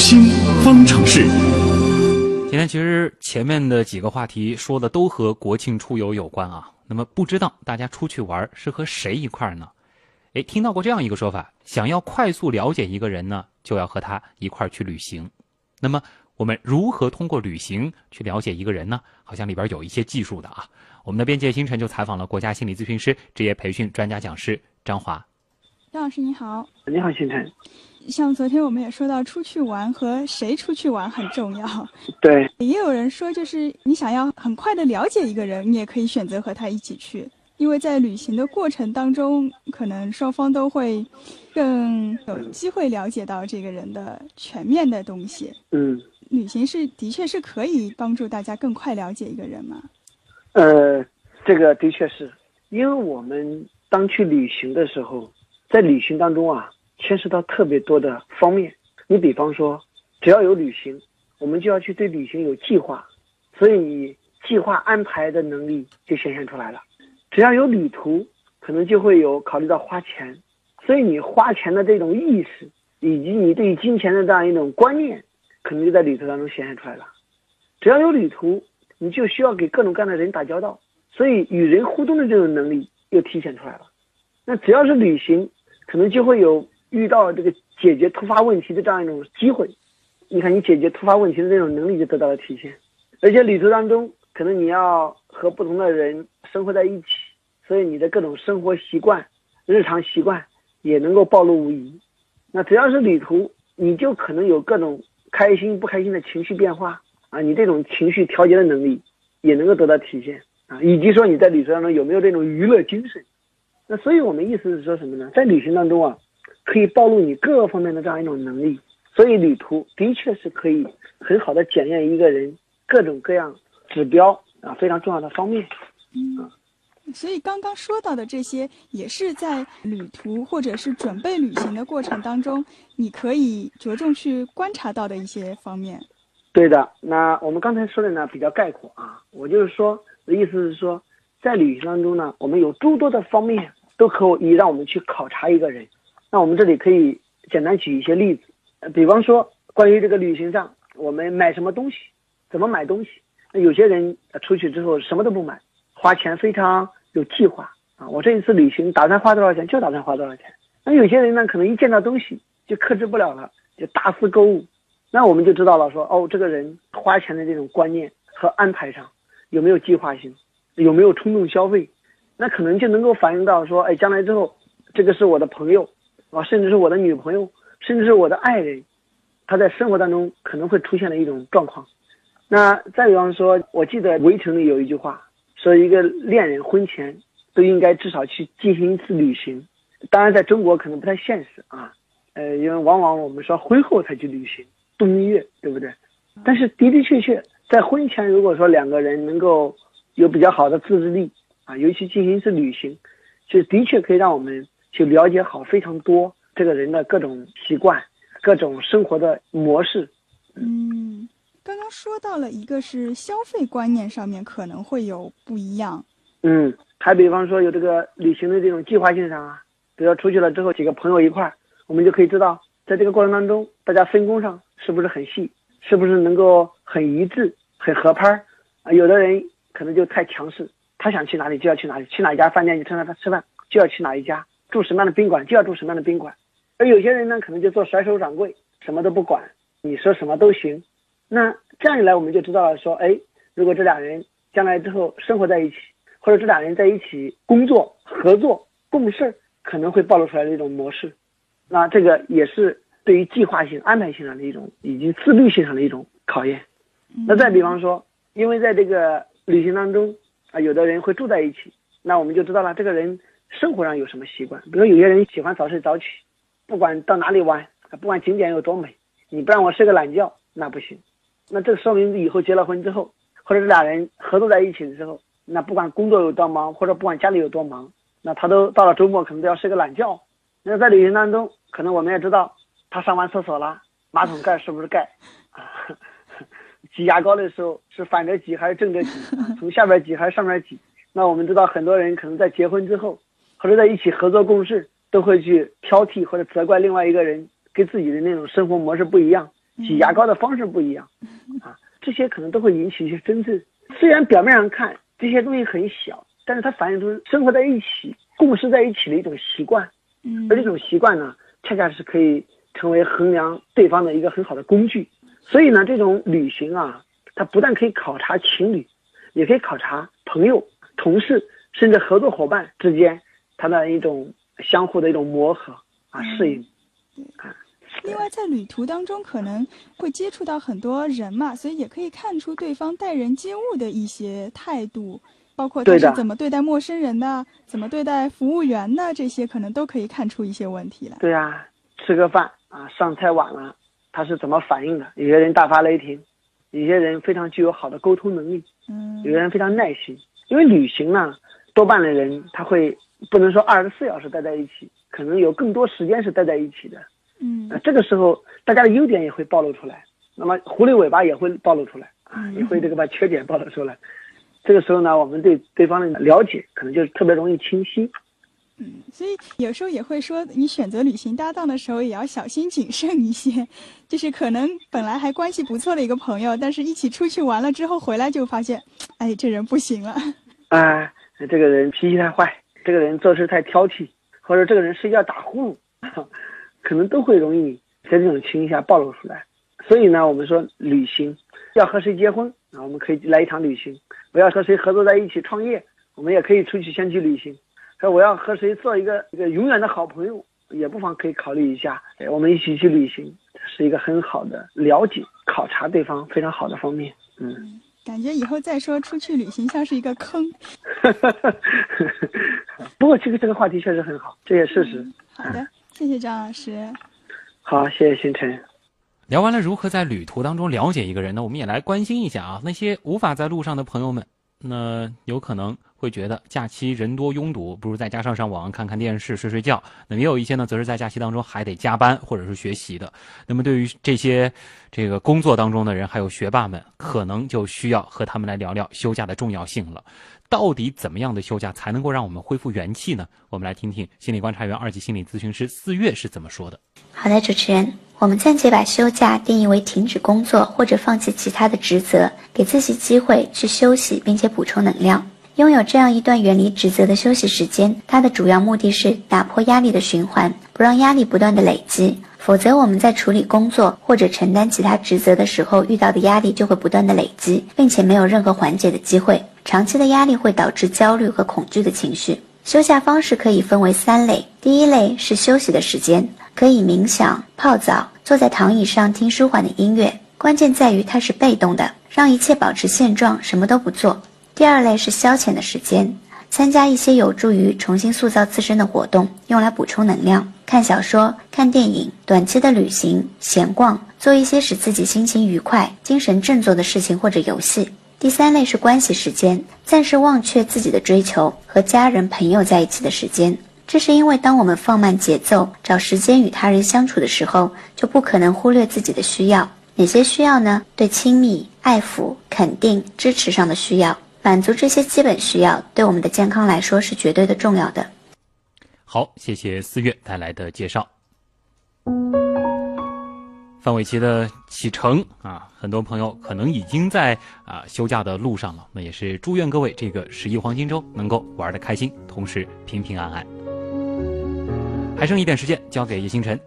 心方程式。今天其实前面的几个话题说的都和国庆出游有关啊。那么不知道大家出去玩是和谁一块儿呢？诶，听到过这样一个说法：想要快速了解一个人呢，就要和他一块儿去旅行。那么我们如何通过旅行去了解一个人呢？好像里边有一些技术的啊。我们的边界星辰就采访了国家心理咨询师、职业培训专家讲师张华。张老师你好，你好星辰。像昨天我们也说到，出去玩和谁出去玩很重要。对，也有人说，就是你想要很快的了解一个人，你也可以选择和他一起去，因为在旅行的过程当中，可能双方都会更有机会了解到这个人的全面的东西。嗯，旅行是的确是可以帮助大家更快了解一个人嘛？呃，这个的确是，因为我们当去旅行的时候，在旅行当中啊。牵涉到特别多的方面，你比方说，只要有旅行，我们就要去对旅行有计划，所以你计划安排的能力就显现出来了。只要有旅途，可能就会有考虑到花钱，所以你花钱的这种意识，以及你对于金钱的这样一种观念，可能就在旅途当中显现出来了。只要有旅途，你就需要给各种各样的人打交道，所以与人互动的这种能力又体现出来了。那只要是旅行，可能就会有。遇到这个解决突发问题的这样一种机会，你看你解决突发问题的这种能力就得到了体现，而且旅途当中可能你要和不同的人生活在一起，所以你的各种生活习惯、日常习惯也能够暴露无遗。那只要是旅途，你就可能有各种开心不开心的情绪变化啊，你这种情绪调节的能力也能够得到体现啊，以及说你在旅途当中有没有这种娱乐精神。那所以我们意思是说什么呢？在旅行当中啊。可以暴露你各个方面的这样一种能力，所以旅途的确是可以很好的检验一个人各种各样指标啊非常重要的方面。嗯，所以刚刚说到的这些，也是在旅途或者是准备旅行的过程当中，你可以着重去观察到的一些方面。对的，那我们刚才说的呢比较概括啊，我就是说的意思是说，在旅行当中呢，我们有诸多的方面都可以让我们去考察一个人。那我们这里可以简单举一些例子，比方说关于这个旅行上，我们买什么东西，怎么买东西。那有些人出去之后什么都不买，花钱非常有计划啊。我这一次旅行打算花多少钱就打算花多少钱。那有些人呢，可能一见到东西就克制不了了，就大肆购物。那我们就知道了，说哦，这个人花钱的这种观念和安排上有没有计划性，有没有冲动消费，那可能就能够反映到说，哎，将来之后这个是我的朋友。啊，甚至是我的女朋友，甚至是我的爱人，他在生活当中可能会出现的一种状况。那再比方说，我记得《围城》里有一句话，说一个恋人婚前都应该至少去进行一次旅行。当然，在中国可能不太现实啊，呃，因为往往我们说婚后才去旅行度蜜月，对不对？但是的的确确，在婚前，如果说两个人能够有比较好的自制力啊，尤其进行一次旅行，就的确可以让我们。去了解好非常多这个人的各种习惯、各种生活的模式。嗯，刚刚说到了一个是消费观念上面可能会有不一样。嗯，还比方说有这个旅行的这种计划性上啊，比如说出去了之后几个朋友一块儿，我们就可以知道在这个过程当中大家分工上是不是很细，是不是能够很一致、很合拍儿啊？有的人可能就太强势，他想去哪里就要去哪里，去哪一家饭店就趁着他吃饭就要去哪一家。住什么样的宾馆就要住什么样的宾馆，而有些人呢，可能就做甩手掌柜，什么都不管，你说什么都行。那这样一来，我们就知道了，说，哎，如果这俩人将来之后生活在一起，或者这俩人在一起工作、合作、共事，可能会暴露出来的一种模式。那这个也是对于计划性、安排性上的一种，以及自律性上的一种考验。那再比方说，因为在这个旅行当中啊，有的人会住在一起，那我们就知道了，这个人。生活上有什么习惯？比如有些人喜欢早睡早起，不管到哪里玩，不管景点有多美，你不让我睡个懒觉，那不行。那这说明以后结了婚之后，或者这俩人合作在一起的时候，那不管工作有多忙，或者不管家里有多忙，那他都到了周末可能都要睡个懒觉。那在旅行当中，可能我们也知道，他上完厕所了，马桶盖是不是盖？挤牙膏的时候是反着挤还是正着挤？从下边挤还是上面挤？那我们知道，很多人可能在结婚之后。或者在一起合作共事，都会去挑剔或者责怪另外一个人跟自己的那种生活模式不一样，挤牙膏的方式不一样，啊，这些可能都会引起一些争执。虽然表面上看这些东西很小，但是它反映出生活在一起、共事在一起的一种习惯，嗯，而这种习惯呢，恰恰是可以成为衡量对方的一个很好的工具。所以呢，这种旅行啊，它不但可以考察情侣，也可以考察朋友、同事，甚至合作伙伴之间他的一种相互的一种磨合啊、适应。啊，另外，在旅途当中可能会接触到很多人嘛，所以也可以看出对方待人接物的一些态度，包括他是怎么对待陌生人的，怎么对待服务员的，这些可能都可以看出一些问题来。对啊、吃个饭啊，上菜晚了，他是怎么反应的？有些人大发雷霆，有些人非常具有好的沟通能力，嗯有些人非常耐心。因为旅行呢，多半的人他会不能说二十四小时待在一起，可能有更多时间是待在一起的。嗯那这个时候，大家的优点也会暴露出来，那么狐狸尾巴也会暴露出来啊，嗯也会这个把缺点暴露出来。这个时候呢，我们对对方的了解可能就特别容易清晰。嗯，所以有时候也会说，你选择旅行搭档的时候也要小心谨慎一些，就是可能本来还关系不错的一个朋友，但是一起出去玩了之后回来就发现，哎，这人不行了。啊，这个人脾气太坏，这个人做事太挑剔，或者这个人睡觉打呼噜，可能都会容易在这种情形下暴露出来。所以呢，我们说旅行要和谁结婚啊，我们可以来一场旅行；我要和谁合作在一起创业，我们也可以出去先去旅行。说我要和谁做一个一个永远的好朋友，也不妨可以考虑一下，我们一起去旅行，是一个很好的了解、考察对方非常好的方面。嗯。感觉以后再说出去旅行像是一个坑。不过这个这个话题确实很好，这也事实。好的，谢谢张老师。好，谢谢星辰。聊完了如何在旅途当中了解一个人呢？我们也来关心一下啊，那些无法在路上的朋友们，那有可能会觉得假期人多拥堵，不如在家上上网、看看电视、睡睡觉。那也有一些呢，则是在假期当中还得加班或者是学习的。那么对于这些这个工作当中的人，还有学霸们，可能就需要和他们来聊聊休假的重要性了。到底怎么样的休假才能够让我们恢复元气呢？我们来听听心理观察员、二级心理咨询师四月是怎么说的。好的，主持人，我们暂且把休假定义为停止工作或者放弃其他的职责，给自己机会去休息，并且补充能量。拥有这样一段远离职责的休息时间，它的主要目的是打破压力的循环，不让压力不断的累积。否则，我们在处理工作或者承担其他职责的时候，遇到的压力就会不断的累积，并且没有任何缓解的机会。长期的压力会导致焦虑和恐惧的情绪。休假方式可以分为三类，第一类是休息的时间，可以冥想、泡澡、坐在躺椅上听舒缓的音乐。关键在于它是被动的，让一切保持现状，什么都不做。第二类是消遣的时间，参加一些有助于重新塑造自身的活动，用来补充能量，看小说、看电影、短期的旅行、闲逛，做一些使自己心情愉快、精神振作的事情或者游戏。第三类是关系时间，暂时忘却自己的追求，和家人朋友在一起的时间。这是因为当我们放慢节奏，找时间与他人相处的时候，就不可能忽略自己的需要。哪些需要呢？对亲密、爱抚、肯定、支持上的需要，满足这些基本需要，对我们的健康来说是绝对的重要的。好，谢谢四月带来的介绍。范玮琪的启程啊，很多朋友可能已经在啊休假的路上了。那也是祝愿各位这个十一黄金周能够玩的开心，同时平平安安。还剩一点时间，交给叶星辰。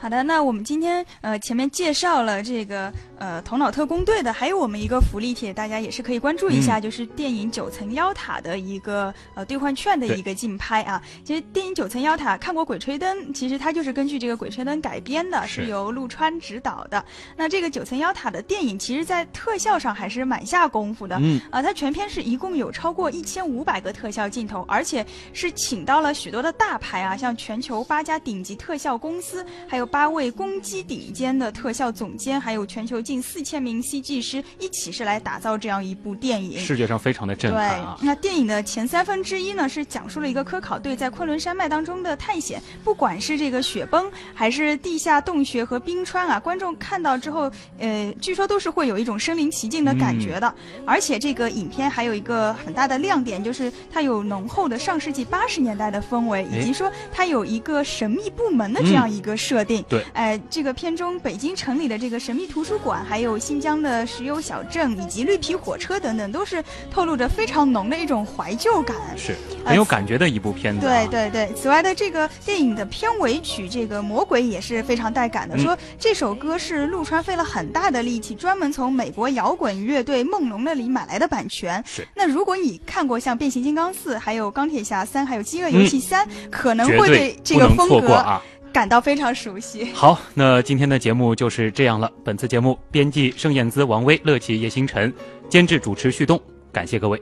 好的，那我们今天呃前面介绍了这个呃头脑特工队的，还有我们一个福利帖，大家也是可以关注一下，嗯就是电影《九层妖塔》的一个呃兑换券的一个竞拍啊。其实电影《九层妖塔》看过《鬼吹灯》，其实它就是根据这个《鬼吹灯》改编的，是是由陆川执导的。那这个《九层妖塔》的电影，其实在特效上还是蛮下功夫的。嗯，啊，它全片是一共有超过一千五百个特效镜头，而且是请到了许多的大牌啊，像全球八家顶级特效公司，还有八位攻击顶尖的特效总监，还有全球近四千名 CG 师一起是来打造这样一部电影。视觉上非常的震撼啊，。那电影的前三分之一呢，是讲述了一个科考队在昆仑山脉当中的探险，不管是这个雪崩，还是地下洞穴和冰川啊，观众看到之后，呃，据说都是会有一种身临其境的感觉的。而且这个影片还有一个很大的亮点，就是它有浓厚的上世纪八十年代的氛围，以及说它有一个神秘部门的这样一个设定。境。对，哎，这个片中北京城里的这个神秘图书馆，还有新疆的石油小镇，以及绿皮火车等等，都是透露着非常浓的一种怀旧感。是很有感觉的一部片子、啊。对对对，此外的这个电影的片尾曲《这个魔鬼》也是非常带感的，嗯、说这首歌是陆川费了很大的力气，专门从美国摇滚乐队梦龙那里买来的版权。是。那如果你看过像《变形金刚四》、还有《钢铁侠三》、还有《饥饿游戏三》嗯，可能会对这个风格啊感到非常熟悉。好，那今天的节目就是这样了。本次节目编辑盛燕姿、王威、乐琪、叶星辰，监制主持旭东，感谢各位。